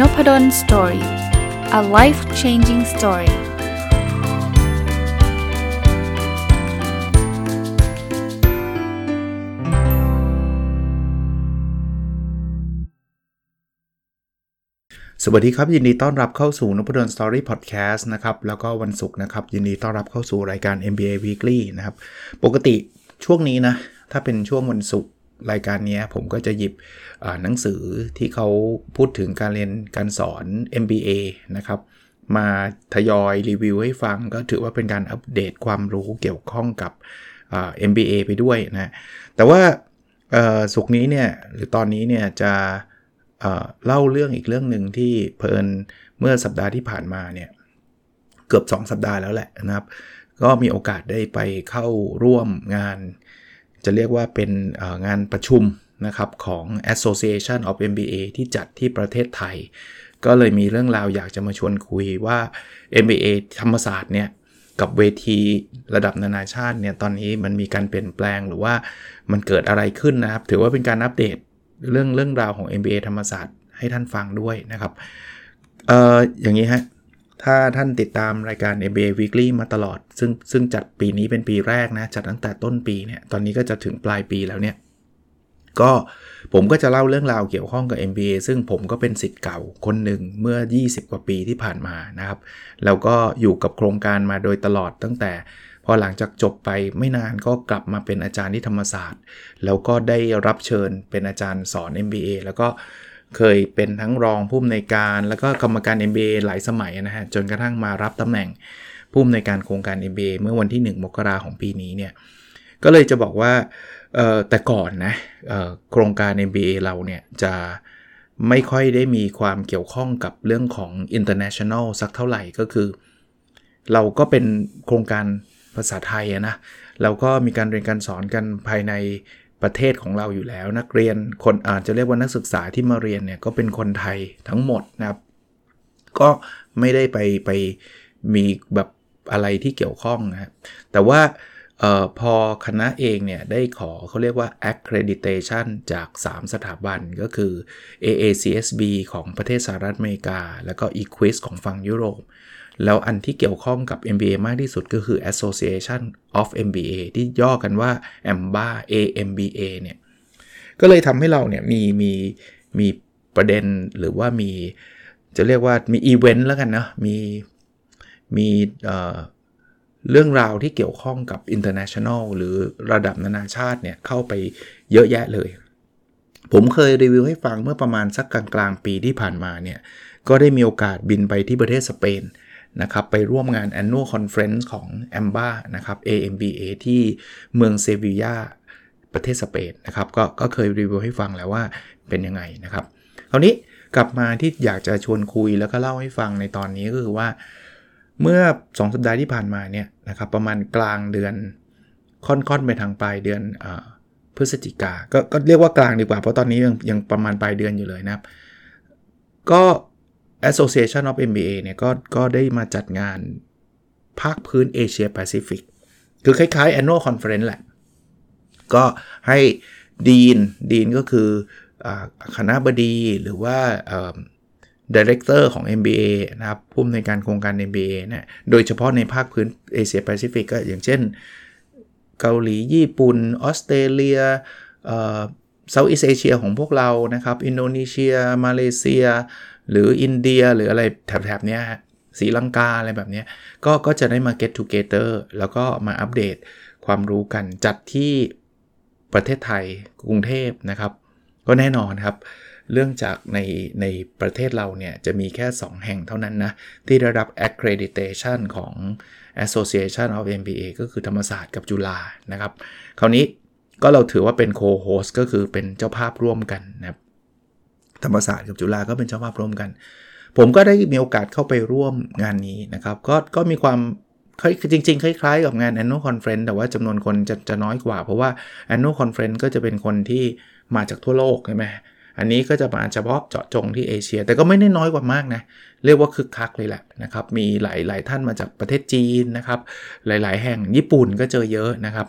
Nopadol's Story a life changing story สวัสดีครับ ยินดีต้อนรับเข้าสู่นพดล Story Podcast นะครับ แล้วก็วันศุกร์นะครับ ยินดีต้อนรับเข้าสู่รายการ MBA Weekly นะครับ ปกติช่วงนี้นะ ถ้าเป็นช่วงวันศุกร์ รายการนี้ผมก็จะหยิบหนังสือที่เขาพูดถึงการเรียนการสอน MBA นะครับ มาทยอยรีวิวให้ฟังก็ถือว่าเป็นการอัปเดตความรู้เกี่ยวข้องกับ MBA ไปด้วยนะแต่ว่าสุกนี้เนี่ยหรือตอนนี้เนี่ยจะเล่าเรื่องอีกเรื่องหนึ่งที่เพลินเมื่อสัปดาห์ที่ผ่านมาเนี่ยเกือบ 2 สัปดาห์แล้วแหละนะครับ ก็มีโอกาสได้ไปเข้าร่วมงาน จะเรียกว่าเป็นงานประชุมนะครับของ Association of MBA ที่จัดที่ประเทศไทย ก็เลยมีเรื่องราวอยากจะมาชวนคุยว่า MBA ธรรมศาสตร์เนี่ยกับเวทีระดับนานาชาติเนี่ยตอนนี้มันมีการเปลี่ยนแปลงหรือว่ามันเกิดอะไรขึ้นนะครับ ถือว่าเป็นการอัปเดตเรื่องเรื่องราวของ MBA ธรรมศาสตร์ให้ท่านฟังด้วยนะครับเอ่ออย่างนี้ฮะ ถ้าท่านติดตามรายการ MBA Weekly มาตลอด ซึ่งซึ่งจัดปีนี้เป็นปีแรกนะ จัดตั้งแต่ต้นปีเนี่ย ตอนนี้ก็จะถึงปลายปีแล้วเนี่ย ก็ผมก็จะเล่าเรื่องราวเกี่ยวข้องกับ MBA ซึ่งผมก็เป็นสิทธิ์เก่าคนหนึ่งเมื่อ 20 กว่าปีที่ผ่านมานะครับ แล้วก็อยู่กับโครงการมาโดยตลอดตั้งแต่พอหลังจากจบไปไม่นานก็กลับมาเป็นอาจารย์ที่ธรรมศาสตร์ แล้วก็ได้รับเชิญเป็นอาจารย์สอน MBA แล้วก็ เคยเป็นทั้งรองผู้อำนวยการแล้วก็กรรมการ MBA หลายสมัยนะฮะจนกระทั่งมารับตำแหน่งผู้อำนวยการโครงการ MBA เมื่อวันที่ 1 มกราของปีนี้เนี่ยก็เลยจะบอกว่าแต่ก่อนนะโครงการ MBA เราเนี่ยจะไม่ค่อยได้มีความเกี่ยวข้องกับเรื่องของ international สักเท่าไหร่ก็คือ เราก็เป็นโครงการภาษาไทยนะเราก็มีการเรียนการสอนกันภายใน ประเทศของเราอยู่แล้ว นักเรียนคนอาจจะเรียกว่านักศึกษาที่มาเรียนเนี่ยก็เป็นคนไทยทั้งหมดนะครับ ก็ไม่ได้ไปไปมีแบบอะไรที่เกี่ยวข้องนะแต่ว่าออพอคณะเองเนี่ยได้ขอเขาเรียกว่า accreditation จาก 3 สถาบันก็คือ AACSB ของประเทศสหรัฐอเมริกา แล้วก็ EQUIS ของฝั่งยุโรป แล้วอันที่เกี่ยวข้องกับ MBA มากที่สุดก็คือ Association of MBA ที่ย่อกันว่า AMBA AMBA เนี่ย ก็เลยทำให้เราเนี่ยมีมีมีประเด็นหรือว่ามีจะเรียกว่ามีอีเวนต์แล้วกันนะมีมีเเรื่องราวที่เกี่ยวข้องกับ international หรือระดับนานาชาติเนี่ยเข้าไปเยอะแยะเลย ผมเคยรีวิวให้ฟังเมื่อประมาณสักกลางกลางปีที่ผ่านมาเนี่ย ก็ได้มีโอกาสบินไปที่ประเทศสเปน นะครับไปร่วมงาน annual conference ของ AMBA นะครับ AMBA ที่เมืองเซบียาประเทศสเปนนะครับก็ก็เคยรีวิวให้ฟังแล้วว่าเป็นยังไงนะครับคราวนี้กลับมาที่อยากจะชวนคุยแล้วก็เล่าให้ฟังในตอนนี้ก็คือว่า เมื่อ 2 สัปดาห์ที่ผ่านมาเนี่ยนะครับประมาณกลางเดือนค่อนๆไปทางปลายเดือนอพฤศจิกากก็เรียกว่ากลางดีกว่าเพราะตอนนี้ยังยังประมาณปลายเดือนอยู่เลยนะครับ ก็ Association of MBA เนี่ยก็ก็ได้มาจัดงานภาคพื้นเอเชียแปซิฟิกคือคล้ายๆ annual conference แหละ ก็ให้ dean dean ก็คืออคณะบดีหรือว่า director ของ MBA นะครับผู้อำนวยการโครงการ MBA เนี่ยโดยเฉพาะในภาคพื้นเอเชียแปซิฟิกก็อย่างเช่น เกาหลีญี่ปุ่น ออสเตรเลีย เซาท์อีสเอเชียของพวกเรานะครับ อินโดนีเซีย มาเลเซีย หรืออินเดียหรืออะไรแถบๆนี้สีลังกาอะไรแบบนี้ก็ก็จะได้มา get together แล้วก็มาอัปเดตความรู้กันจัดที่ประเทศไทยกรุงเทพนะครับ ก็แน่นอนครับ เรื่องจากในในประเทศเราเนี่ยจะมีแค่ 2 แห่งเท่านั้นนะ ที่ได้รับ accreditation ของ Association of MBA ก็คือธรรมศาสตร์กับจุฬานะครับ คราวนี้ ก็เราถือว่าเป็น co-host ก็คือเป็นเจ้าภาพร่วมกันนะครับธรรมศาสตร์กับจุฬาก็เป็นเจ้าภาพร่วมกัน ผมก็ได้มีโอกาสเข้าไปร่วมงานนี้นะครับ ก็ก็มีความจริง ๆ คล้าย ๆ กับงาน annual conference แต่ว่าจำนวนคนจะจะน้อยกว่า เพราะว่า annual conference ก็จะเป็นคนที่มาจากทั่วโลกใช่ไหมอันนี้ก็จะมาเฉพาะเจาะจงที่เอเชีย แต่ก็ไม่ได้น้อยกว่ามากนะ เรียกว่าคึกคักเลยแหละนะครับ มีหลายหลายท่านมาจากประเทศจีนนะครับ หลาย ๆ แห่งญี่ปุ่นก็เจอเยอะนะครับ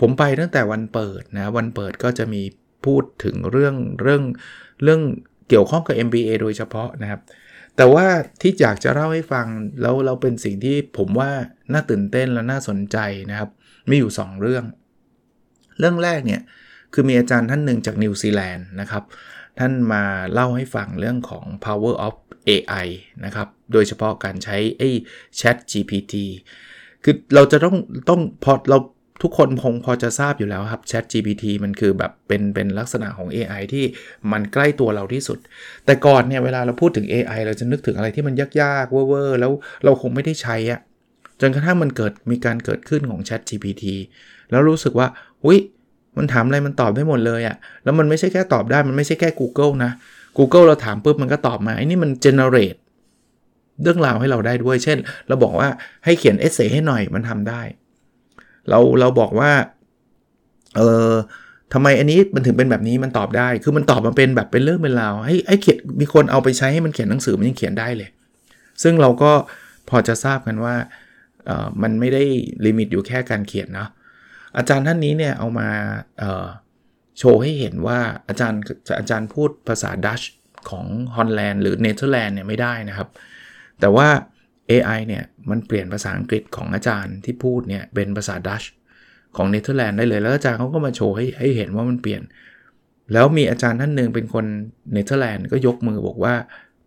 ผมไปตั้งแต่วันเปิดนะ วันเปิดก็จะมีพูดถึงเรื่องเรื่องเรื่องเกี่ยวข้องกับ MBA โดยเฉพาะนะครับ แต่ว่าที่อยากจะเล่าให้ฟังแล้วเราเป็นสิ่งที่ผมว่าน่าตื่นเต้นและน่าสนใจนะครับ มีอยู่ 2 เรื่อง เรื่องแรกเนี่ยคือมีอาจารย์ท่านหนึ่งจากนิวซีแลนด์นะครับ ท่านมาเล่าให้ฟังเรื่องของ power of AI นะครับ โดยเฉพาะการใช้ไอ้ Chat GPT คือเราจะต้องต้องพอเรา ทุกคนคงพอจะทราบอยู่แล้วครับ Chat GPT มันคือแบบเป็นเป็นลักษณะของ AI ที่มันใกล้ตัวเราที่สุด แต่ก่อนเนี่ยเวลาเราพูดถึง AI เราจะนึกถึงอะไรที่มันยากๆเว่อร์ๆแล้วเราคงไม่ได้ใช้อะจนกระทั่งมันเกิดมีการเกิดขึ้นของ Chat GPT แล้วรู้สึกว่าอุ้ยมันถามอะไรมันตอบได้หมดเลยอะแล้วมันไม่ใช่แค่ตอบได้มันไม่ใช่แค่ Google นะ Google เราถามปุ๊บมันก็ตอบมาไอ้นี่มัน generate เรื่องราวให้เราได้ด้วย เช่น เราบอกว่าให้เขียนเอเซให้หน่อยมันทำได้ เราเราบอกว่า เออทำไมอันนี้มันถึงเป็นแบบนี้มันตอบได้ คือมันตอบมาเป็นแบบเป็นเรื่องเป็นราวให้ให้เขียนมีคนเอาไปใช้ให้มันเขียนหนังสือมันยังเขียนได้เลย ซึ่งเราก็พอจะทราบกันว่าเออมันไม่ได้ลิมิตอยู่แค่การเขียนเนาะอาจารย์ท่านนี้เนี่ยเอามาเออโชว์ให้เห็นว่าอาจารย์อาจารย์พูดภาษาดัตช์ของฮอลแลนด์หรือเนเธอร์แลนด์เนี่ยไม่ได้นะครับ แต่ว่า AI เนี่ยมันเปลี่ยนภาษาอังกฤษของอาจารย์ที่พูดเนี่ยเป็นภาษาดัตช์ของเนเธอร์แลนด์ได้เลย แล้วอาจารย์เขาก็มาโชว์ให้ให้เห็นว่ามันเปลี่ยน แล้วมีอาจารย์ท่านหนึ่งเป็นคนเนเธอร์แลนด์ก็ยกมือบอกว่า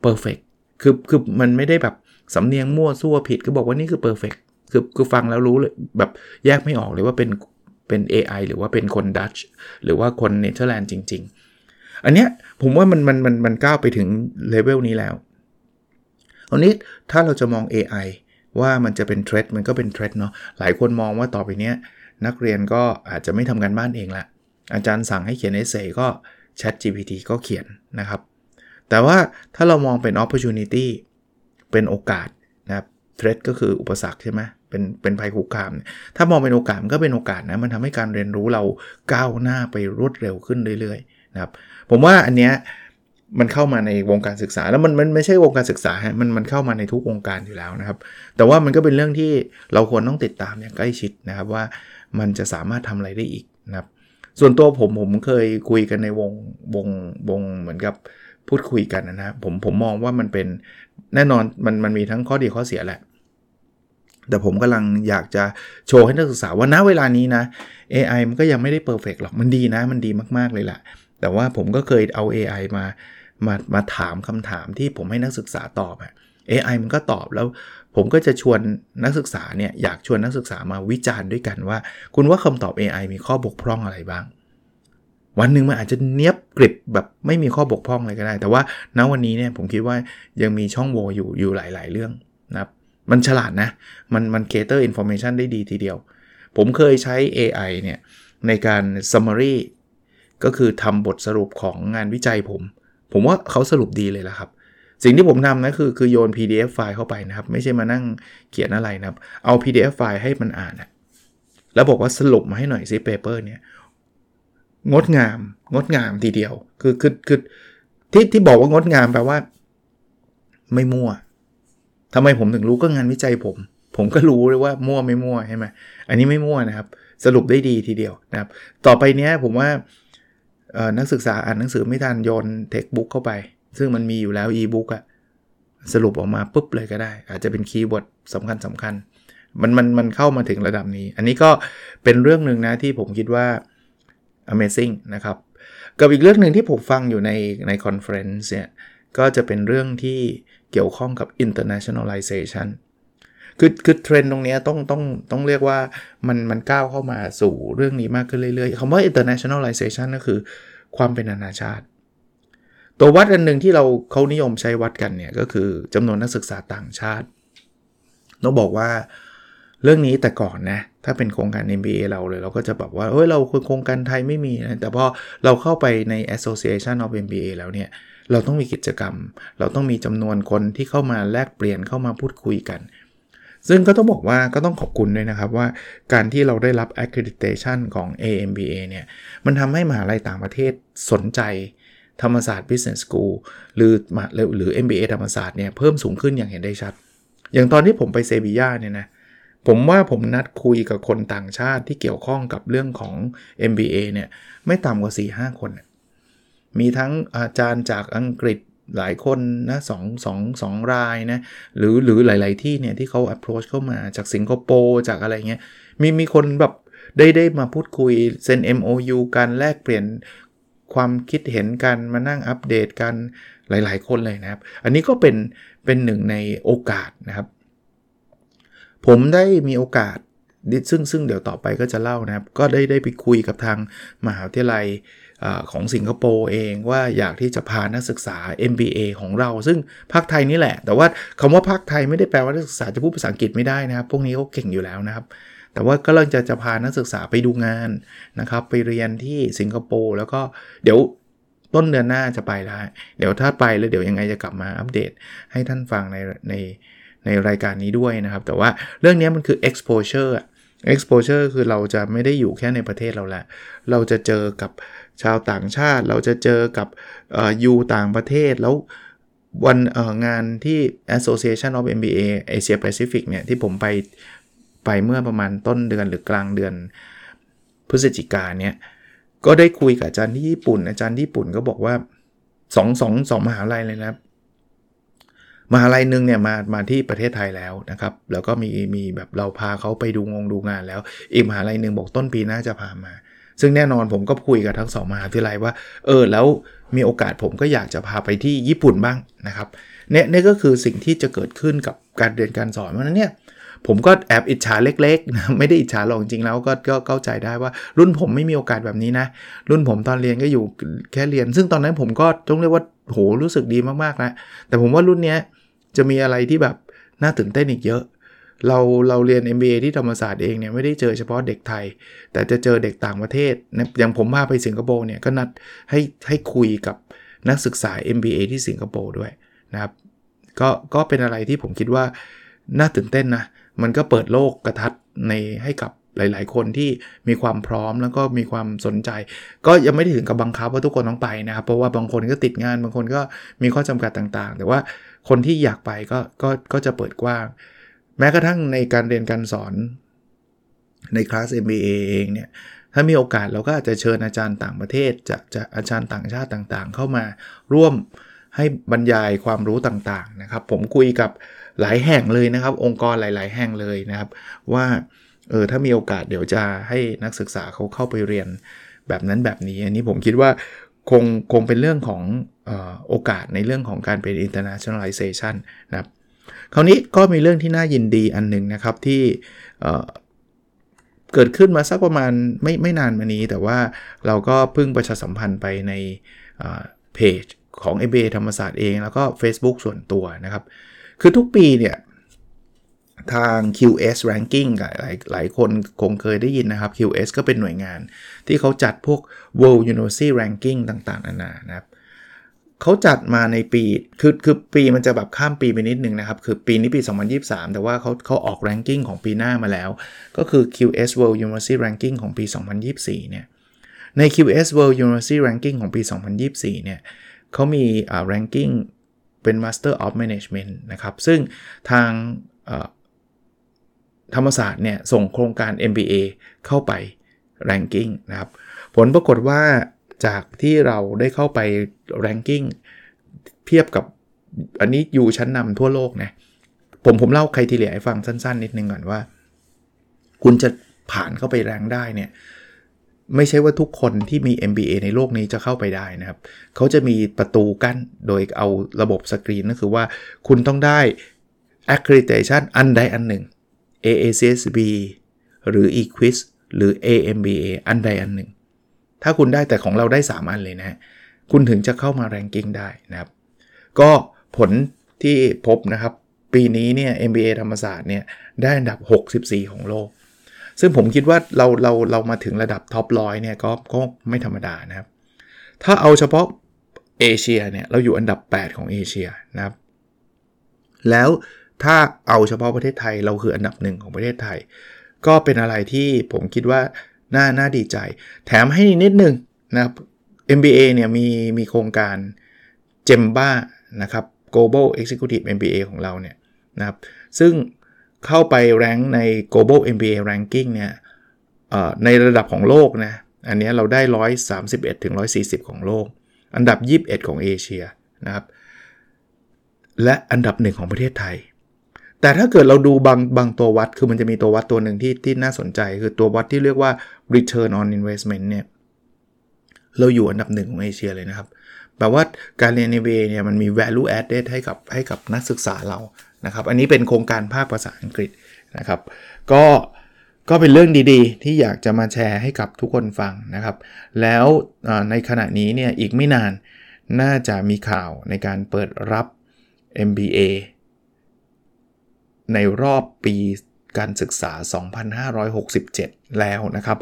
perfect คือคือมันไม่ได้แบบสำเนียงมั่วซั่วผิดก็บอกว่านี่คือ perfect คือคือฟังแล้วรู้เลยแบบแยกไม่ออกเลยว่าเป็นเป็น AI หรือว่าเป็นคนดัตช์หรือว่าคนเนเธอร์แลนด์จริง ๆ อันเนี้ยผมว่ามันมันมันมันก้าวไปถึงเลเวลนี้แล้ว อันนี้ถ้าเราจะมอง AI ว่ามันจะเป็น threat มันก็เป็น threat เนาะหลายคนมองว่าต่อไปนี้นักเรียนก็อาจจะไม่ทำการบ้านเองละอาจารย์สั่งให้เขียน essay ก็ Chat GPT ก็เขียนนะครับ แต่ว่าถ้าเรามองเป็น opportunity เป็นโอกาสนะครับเทรดก็คืออุปสรรคใช่ไหมเป็นเป็นภัยคุกคาม ถ้ามองเป็นโอกาสมันก็เป็นโอกาสนะมันทำให้การเรียนรู้เราก้าวหน้าไปรวดเร็วขึ้นเรื่อยๆนะครับผมว่าอันเนี้ย มันเข้ามาในวงการศึกษาแล้วมันมันไม่ใช่วงการศึกษาฮะมันมันเข้ามาในทุกวงการอยู่แล้วนะครับ แต่ว่ามันก็เป็นเรื่องที่เราควรต้องติดตามอย่างใกล้ชิดนะครับว่ามันจะสามารถทำอะไรได้อีกนะครับ ส่วนตัวผมผมเคยคุยกันในวงวงวงเหมือนกับพูดคุยกันนะผมผมมองว่ามันเป็นแน่นอนมันมันมีทั้งข้อดีข้อเสียแหละ แต่ผมกำลังอยากจะโชว์ให้นักศึกษาว่าณเวลานี้นะ AI มันก็ยังไม่ได้เพอร์เฟกหรอกมันดีนะ มันดีมากๆเลยแหละ แต่ว่าผมก็เคยเอา AI มามามาถามคำถามที่ผมให้นักศึกษาตอบอะ AI มันก็ตอบแล้ว ผมก็จะชวนนักศึกษาเนี่ยอยากชวนนักศึกษามาวิจารณ์ด้วยกันว่า คุณว่าคำตอบ AI มีข้อบกพร่องอะไรบ้าง วันหนึ่งมันอาจจะเนี้ยบกริบแบบไม่มีข้อบกพร่องอะไรก็ได้ แต่ว่าณวันนี้เนี่ยผมคิดว่ายังมีช่องโหว่อยู่อยู่หลาย ๆ เรื่องนะครับมันฉลาดนะ มันมัน gather information ได้ดีทีเดียว ผมเคยใช้ AI เนี่ยในการ summary ก็คือทำบทสรุปของงานวิจัยผม ผมว่าเขาสรุปดีเลยละครับ สิ่งที่ผมทำนะคือคือโยน PDF ไฟล์เข้าไปนะครับ ไม่ใช่มานั่งเขียนอะไรนะครับ เอา PDF ไฟล์ให้มันอ่านนะแล้วบอกว่าสรุปมาให้หน่อยซิ paper เนี่ยงดงาม งดงามทีเดียว คือคือคือที่ที่บอกว่างดงามแปลว่า ไม่มั่วทำไมผมถึงรู้ก็งานวิจัยผม ผมก็รู้เลยว่ามั่วไม่มั่วใช่ไหมอันนี้ไม่มั่วนะครับ สรุปได้ดีทีเดียวนะครับ ต่อไปเนี้ยผมว่า นักศึกษาอ่านหนังสือไม่ทันโยน textbook เข้าไป ซึ่งมันมีอยู่แล้วอีบุ๊กอะสรุปออกมาปุ๊บเลยก็ได้ อาจจะเป็น keyword สำคัญสำคัญมันมันมันเข้ามาถึงระดับนี้ อันนี้ก็เป็นเรื่องหนึ่งนะที่ผมคิดว่า amazing นะครับ กับอีกเรื่องหนึ่งที่ผมฟังอยู่ในใน conference เนี่ย ก็จะเป็นเรื่องที่เกี่ยวข้องกับ internationalization คือคือเทรนด์ตรงนี้ต้องต้องต้องเรียกว่ามันมันก้าวเข้ามาสู่เรื่องนี้มากขึ้นเรื่อยๆคำว่า internationalization ก็คือความเป็นนานาชาติ ตัววัดอันหนึ่งที่เราเขานิยมใช้วัดกันเนี่ย ก็คือจำนวนนักศึกษาต่างชาติต้องบอกว่าเรื่องนี้แต่ก่อนนะ ถ้าเป็นโครงการ MBA เราเลย เราก็จะแบบว่าเฮ้ยเราโครงการไทยไม่มีนะแต่พอเราเข้าไปใน Association of MBA แล้วเนี่ย เราต้องมีกิจกรรม เราต้องมีจำนวนคนที่เข้ามาแลกเปลี่ยนเข้ามาพูดคุยกัน ซึ่งก็ต้องบอกว่าก็ต้องขอบคุณด้วยนะครับว่าการที่เราได้รับ accreditation ของ AMBA เนี่ยมันทำให้มหาลัยต่างประเทศสนใจธรรมศาสตร์ Business School หรือหรือ MBA ธรรมศาสตร์เนี่ยเพิ่มสูงขึ้นอย่างเห็นได้ชัด อย่างตอนที่ผมไปเซบีย่าเนี่ยนะผมว่าผมนัดคุยกับคนต่างชาติที่เกี่ยวข้องกับเรื่องของ MBA เนี่ยไม่ต่ำกว่า 4-5 คน มีทั้งอาจารย์จากอังกฤษ หลายคนนะสองสองสองรายนะหรือหรือหลาย ๆที่เนี่ยที่เขา approach เข้ามาจากสิงคโปร์จากอะไรเงี้ยมีมีคนแบบได้ได้มาพูดคุยเซ็น MOU กันแลกเปลี่ยนความคิดเห็นกันมานั่งอัปเดตกันหลาย ๆ คนเลยนะครับ อันนี้ก็เป็นเป็นหนึ่งในโอกาสนะครับ ผมได้มีโอกาสซึ่งซึ่งเดี๋ยวต่อไปก็จะเล่านะครับ ก็ได้ได้ไปคุยกับทางมหาวิทยาลัย อของสิงคโปร์เองว่าอยากที่จะพานักศึกษา MBA ของเรา ซึ่งภาคไทยนี่แหละ แต่ว่าคำว่าภาคไทยไม่ได้แปลว่านักศึกษาจะพูดภาษาอังกฤษไม่ได้นะครับ พวกนี้เขาเก่งอยู่แล้วนะครับ แต่ว่าก็เริ่มจะจะพานักศึกษาไปดูงานนะครับ ไปเรียนที่สิงคโปร์แล้วก็เดี๋ยวต้นเดือนหน้าจะไปแล้วเดี๋ยวถ้าไปแล้วเดี๋ยวยังไงจะกลับมาอัปเดตให้ท่านฟังในในในรายการนี้ด้วยนะครับ แต่ว่าเรื่องนี้มันคือ exposure exposure คือเราจะไม่ได้อยู่แค่ในประเทศเราแหละ เราจะเจอกับ ชาวต่างชาติเราจะเจอกับยูต่างประเทศแล้ววันงานที่ Association of MBA Asia Pacific เนี่ย ที่ผมไปไปเมื่อประมาณต้นเดือนหรือกลางเดือนพฤศจิกาเนี่ยก็ได้คุยกับอาจารย์ที่ญี่ปุ่น อาจารย์ญี่ปุ่นก็บอกว่า2องสองสองมหาลัยเลยนะมหาลัยหนึ่งเนี่ยมามาที่ประเทศไทยแล้วนะครับ แล้วก็มีมีแบบเราพาเขาไปดูงงดูงานแล้ว อีกมหาลัยหนึ่งบอกต้นปีหน้าจะพามา ซึ่งแน่นอนผมก็คุยกับทั้งสองมหาวิทยาลัยว่า เออ แล้วมีโอกาสผมก็อยากจะพาไปที่ญี่ปุ่นบ้างนะครับเนี่ยนี่ก็คือสิ่งที่จะเกิดขึ้นกับการเรียนการสอนเพราะนั้นเนี่ยผมก็แอบอิจฉาเล็กๆนะไม่ได้อิจฉาหรอกจริงแล้วก็ก็เข้าใจได้ว่า รุ่นผมไม่มีโอกาสแบบนี้นะ รุ่นผมตอนเรียนก็อยู่แค่เรียน ซึ่งตอนนั้นผมก็ต้องเรียกว่าโหรู้สึกดีมากๆนะแต่ผมว่ารุ่นเนี้ยจะมีอะไรที่แบบน่าตื่นเต้นอีกเยอะ เราเราเรียน MBA ที่ธรรมศาสตร์เองเนี่ยไม่ได้เจอเฉพาะเด็กไทย แต่จะเจอเด็กต่างประเทศนะอย่างผมพาไปสิงคโปร์เนี่ยก็นัดให้ให้คุยกับนักศึกษา MBA ที่สิงคโปร์ด้วยนะครับก็ก็เป็นอะไรที่ผมคิดว่าน่าตื่นเต้นนะ มันก็เปิดโลกกระทัดในให้กับหลาย ๆ คนที่มีความพร้อมแล้วก็มีความสนใจ ก็ยังไม่ได้ถึงกับบังคับว่าทุกคนต้องไปนะครับ เพราะว่าบางคนก็ติดงานบางคนก็มีข้อจำกัดต่าง ๆ แต่ว่าคนที่อยากไปก็ก็ก็จะเปิดกว้าง แม้กระทั่งในการเรียนการสอนในคลาส MBA เองเนี่ยถ้ามีโอกาสเราก็อาจจะเชิญอาจารย์ต่างประเทศ จากจากอาจารย์ต่างชาติต่างๆ เข้ามาร่วมให้บรรยายความรู้ต่างๆนะครับ ผมคุยกับหลายแห่งเลยนะครับ องค์กรหลาย ๆ แห่งเลยนะครับ ว่าเออถ้ามีโอกาสเดี๋ยวจะให้นักศึกษาเขาเข้าไปเรียนแบบนั้นแบบนี้ อันนี้ผมคิดว่าคงคงเป็นเรื่องของอโอกาสในเรื่องของการเป็น internationalization นะครับ คราวนี้ก็มีเรื่องที่น่ายินดีอันหนึ่งนะครับที่เกิดขึ้นมาสักประมาณไม่ไม่นานมานี้ แต่ว่าเราก็เพิ่งประชาสัมพันธ์ไปในเพจของ MBA ธรรมศาสตร์เอง แล้วก็ Facebook ส่วนตัวนะครับ คือทุกปีเนี่ยทาง QS ranking หลายหลายคนคงเคยได้ยินนะครับ QS ก็เป็นหน่วยงานที่เขาจัดพวก World University Ranking ต่างๆนานานะครับ เขาจัดมาในปีคือคือปีมันจะแบบข้ามปีไปนิดนึงนะครับ คือปีนี้ปี 2023 แต่ว่าเขาเขาออก ranking ของปีหน้ามาแล้ว ก็คือ QS World University Ranking ของปี 2024 เนี่ย ใน QS World University Ranking ของปี 2024 เนี่ยเขามีอ่า ranking เป็น Master of Management นะครับ ซึ่งทางธรรมศาสตร์เนี่ยส่งโครงการ MBA เข้าไป ranking นะครับ ผลปรากฏว่า จากที่เราได้เข้าไป ranking เทียบกับอันนี้อยู่ชั้นนำทั่วโลกนะผมผมเล่าใครทีเหลียให้ฟังสั้น ๆ นิดนึงก่อนว่า คุณจะผ่านเข้าไปแรงได้เนี่ยไม่ใช่ว่าทุกคนที่มี MBA ในโลกนี้จะเข้าไปได้นะครับ เขาจะมีประตูกั้นโดยเอาระบบสกรีนก็คือว่าคุณต้องได้ accreditation อันใดอันหนึ่ง AACSB หรือ Equis หรือ AMBA อันใดอันหนึ่ง ถ้าคุณได้แต่ของเราได้ 3 อันเลยนะ คุณถึงจะเข้ามาแรงกิ้งได้นะครับ ก็ผลที่พบนะครับ ปีนี้เนี่ย MBA ธรรมศาสตร์เนี่ย ได้อันดับ 64 ของโลก ซึ่งผมคิดว่าเราเราเรามาถึงระดับท็อปร้อยเนี่ยก็ก็ไม่ธรรมดานะครับ ถ้าเอาเฉพาะเอเชียเนี่ยเราอยู่อันดับ 8 ของเอเชียนะครับ แล้วถ้าเอาเฉพาะประเทศไทยเราคืออันดับหนึ่งของประเทศไทย ก็เป็นอะไรที่ผมคิดว่า น่าน่าดีใจ แถมให้นิดนึงนะครับ MBA เนี่ยมีมีโครงการ g e m b a นะครับ Global Executive MBA ของเราเนี่ยนะครับ ซึ่งเข้าไปแรงใน Global MBA Ranking เนี่ยในระดับของโลกนะ อันนี้เราได้ 131 ถึง 140 ของโลก อันดับ 21 ของเอเชียนะครับ และอันดับหนึ่งของประเทศไทย แต่ถ้าเกิดเราดูบางบางตัววัด คือมันจะมีตัววัดตัวหนึ่งที่ที่น่าสนใจ คือตัววัดที่เรียกว่า return on investment เนี่ย เราอยู่อันดับหนึ่งของเอเชียเลยนะครับ แปลว่าการเรียน MBA เนี่ยมันมี value added ให้กับให้กับนักศึกษาเรา นะครับ อันนี้เป็นโครงการภาคภาษาอังกฤษนะครับ ก็ก็เป็นเรื่องดีๆ ที่อยากจะมาแชร์ให้กับทุกคนฟังนะครับ แล้วในขณะนี้เนี่ยอีกไม่นานน่าจะมีข่าวในการเปิดรับ MBA ในรอบปีการศึกษา 2567 แล้วนะครับ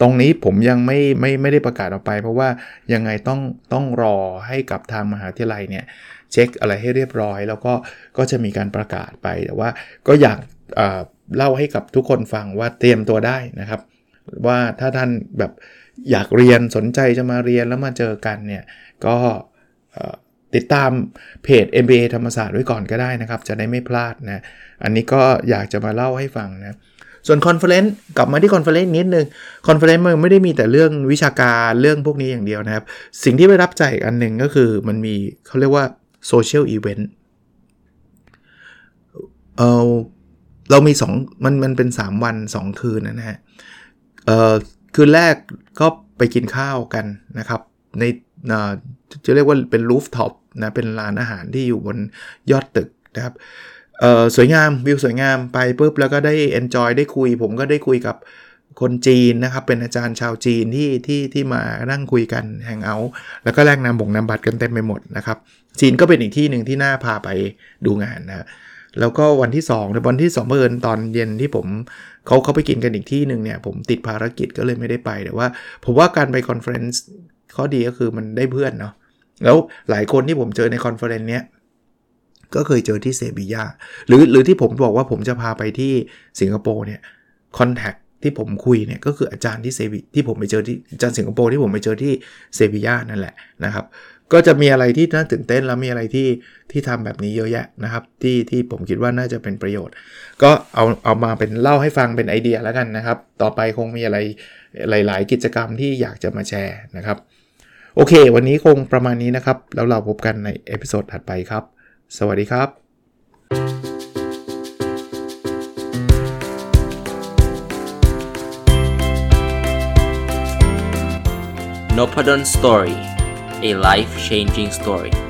ตรงนี้ผมยังไม่ไม่ไม่ได้ประกาศออกไป เพราะว่ายังไงต้องต้องรอให้กับทางมหาวิทยาลัยเนี่ยเช็คอะไรให้เรียบร้อย แล้วก็ก็จะมีการประกาศไปแต่ว่าก็อยากเล่าให้กับทุกคนฟังว่าเตรียมตัวได้นะครับ ว่าถ้าท่านแบบอยากเรียนสนใจจะมาเรียนแล้วมาเจอกันเนี่ยก็ ติดตามเพจ MBA ธรรมศาสตร์ไว้ก่อนก็ได้นะครับ จะได้ไม่พลาดนะ อันนี้ก็อยากจะมาเล่าให้ฟังนะ ส่วน conference กลับมาที่ conference นิดนึงconference มันไม่ได้มีแต่เรื่องวิชาการเรื่องพวกนี้อย่างเดียวนะครับ สิ่งที่ประทับใจอันหนึ่งก็คือมันมีเขาเรียกว่า social event เออเรามี 2 มันมันเป็น 3 วัน 2 คืนนะฮะเออคืนแรกก็ไปกินข้าวกันนะครับ ใน จะเรียกว่าเป็น rooftop นะเป็นลานอาหารที่อยู่บนยอดตึกนะครับสวยงามวิวสวยงามไปปุ๊บแล้วก็ได้ enjoy ได้คุย ผมก็ได้คุยกับคนจีนนะครับ เป็นอาจารย์ชาวจีนที่ที่ที่มานั่งคุยกัน hang out แล้วก็แลกนามบ่งนามบัตรกันเต็มไปหมดนะครับ จีนก็เป็นอีกที่หนึ่งที่น่าพาไปดูงานนะแล้วก็วันที่2ในวันที่2เมื่อตอนเย็นที่ผมเขาเขาไปกินกันอีกที่หนึ่งเนี่ย ผมติดภารกิจก็เลยไม่ได้ไปแต่ว่า ผมว่าการไป conference ข้อดีก็คือมันได้เพื่อนเนาะแล้วหลายคนที่ผมเจอใน conference เนี้ยก็เคยเจอที่เซบียาหรือหรือที่ผมบอกว่าผมจะพาไปที่สิงคโปร์เนี่ยคอนแทคที่ผมคุยเนี่ยก็คืออาจารย์ที่เซบีที่ผมไปเจอที่อาจารย์สิงคโปร์ที่ผมไปเจอที่เซบียานั่นแหละนะครับ ก็จะมีอะไรที่น่าตื่นเต้นแล้วมีอะไรที่ที่ทำแบบนี้เยอะแยะนะครับ ที่ที่ผมคิดว่าน่าจะเป็นประโยชน์ ก็เอาเอามาเป็นเล่าให้ฟังเป็นไอเดียแล้วกันนะครับ ต่อไปคงมีอะไรหลาย ๆ กิจกรรมที่อยากจะมาแชร์นะครับ โอเค วันนี้คงประมาณนี้นะครับ แล้วเราพบกันใน episode ถัดไปครับ สวัสดีครับ n o p a d o n Story a life changing story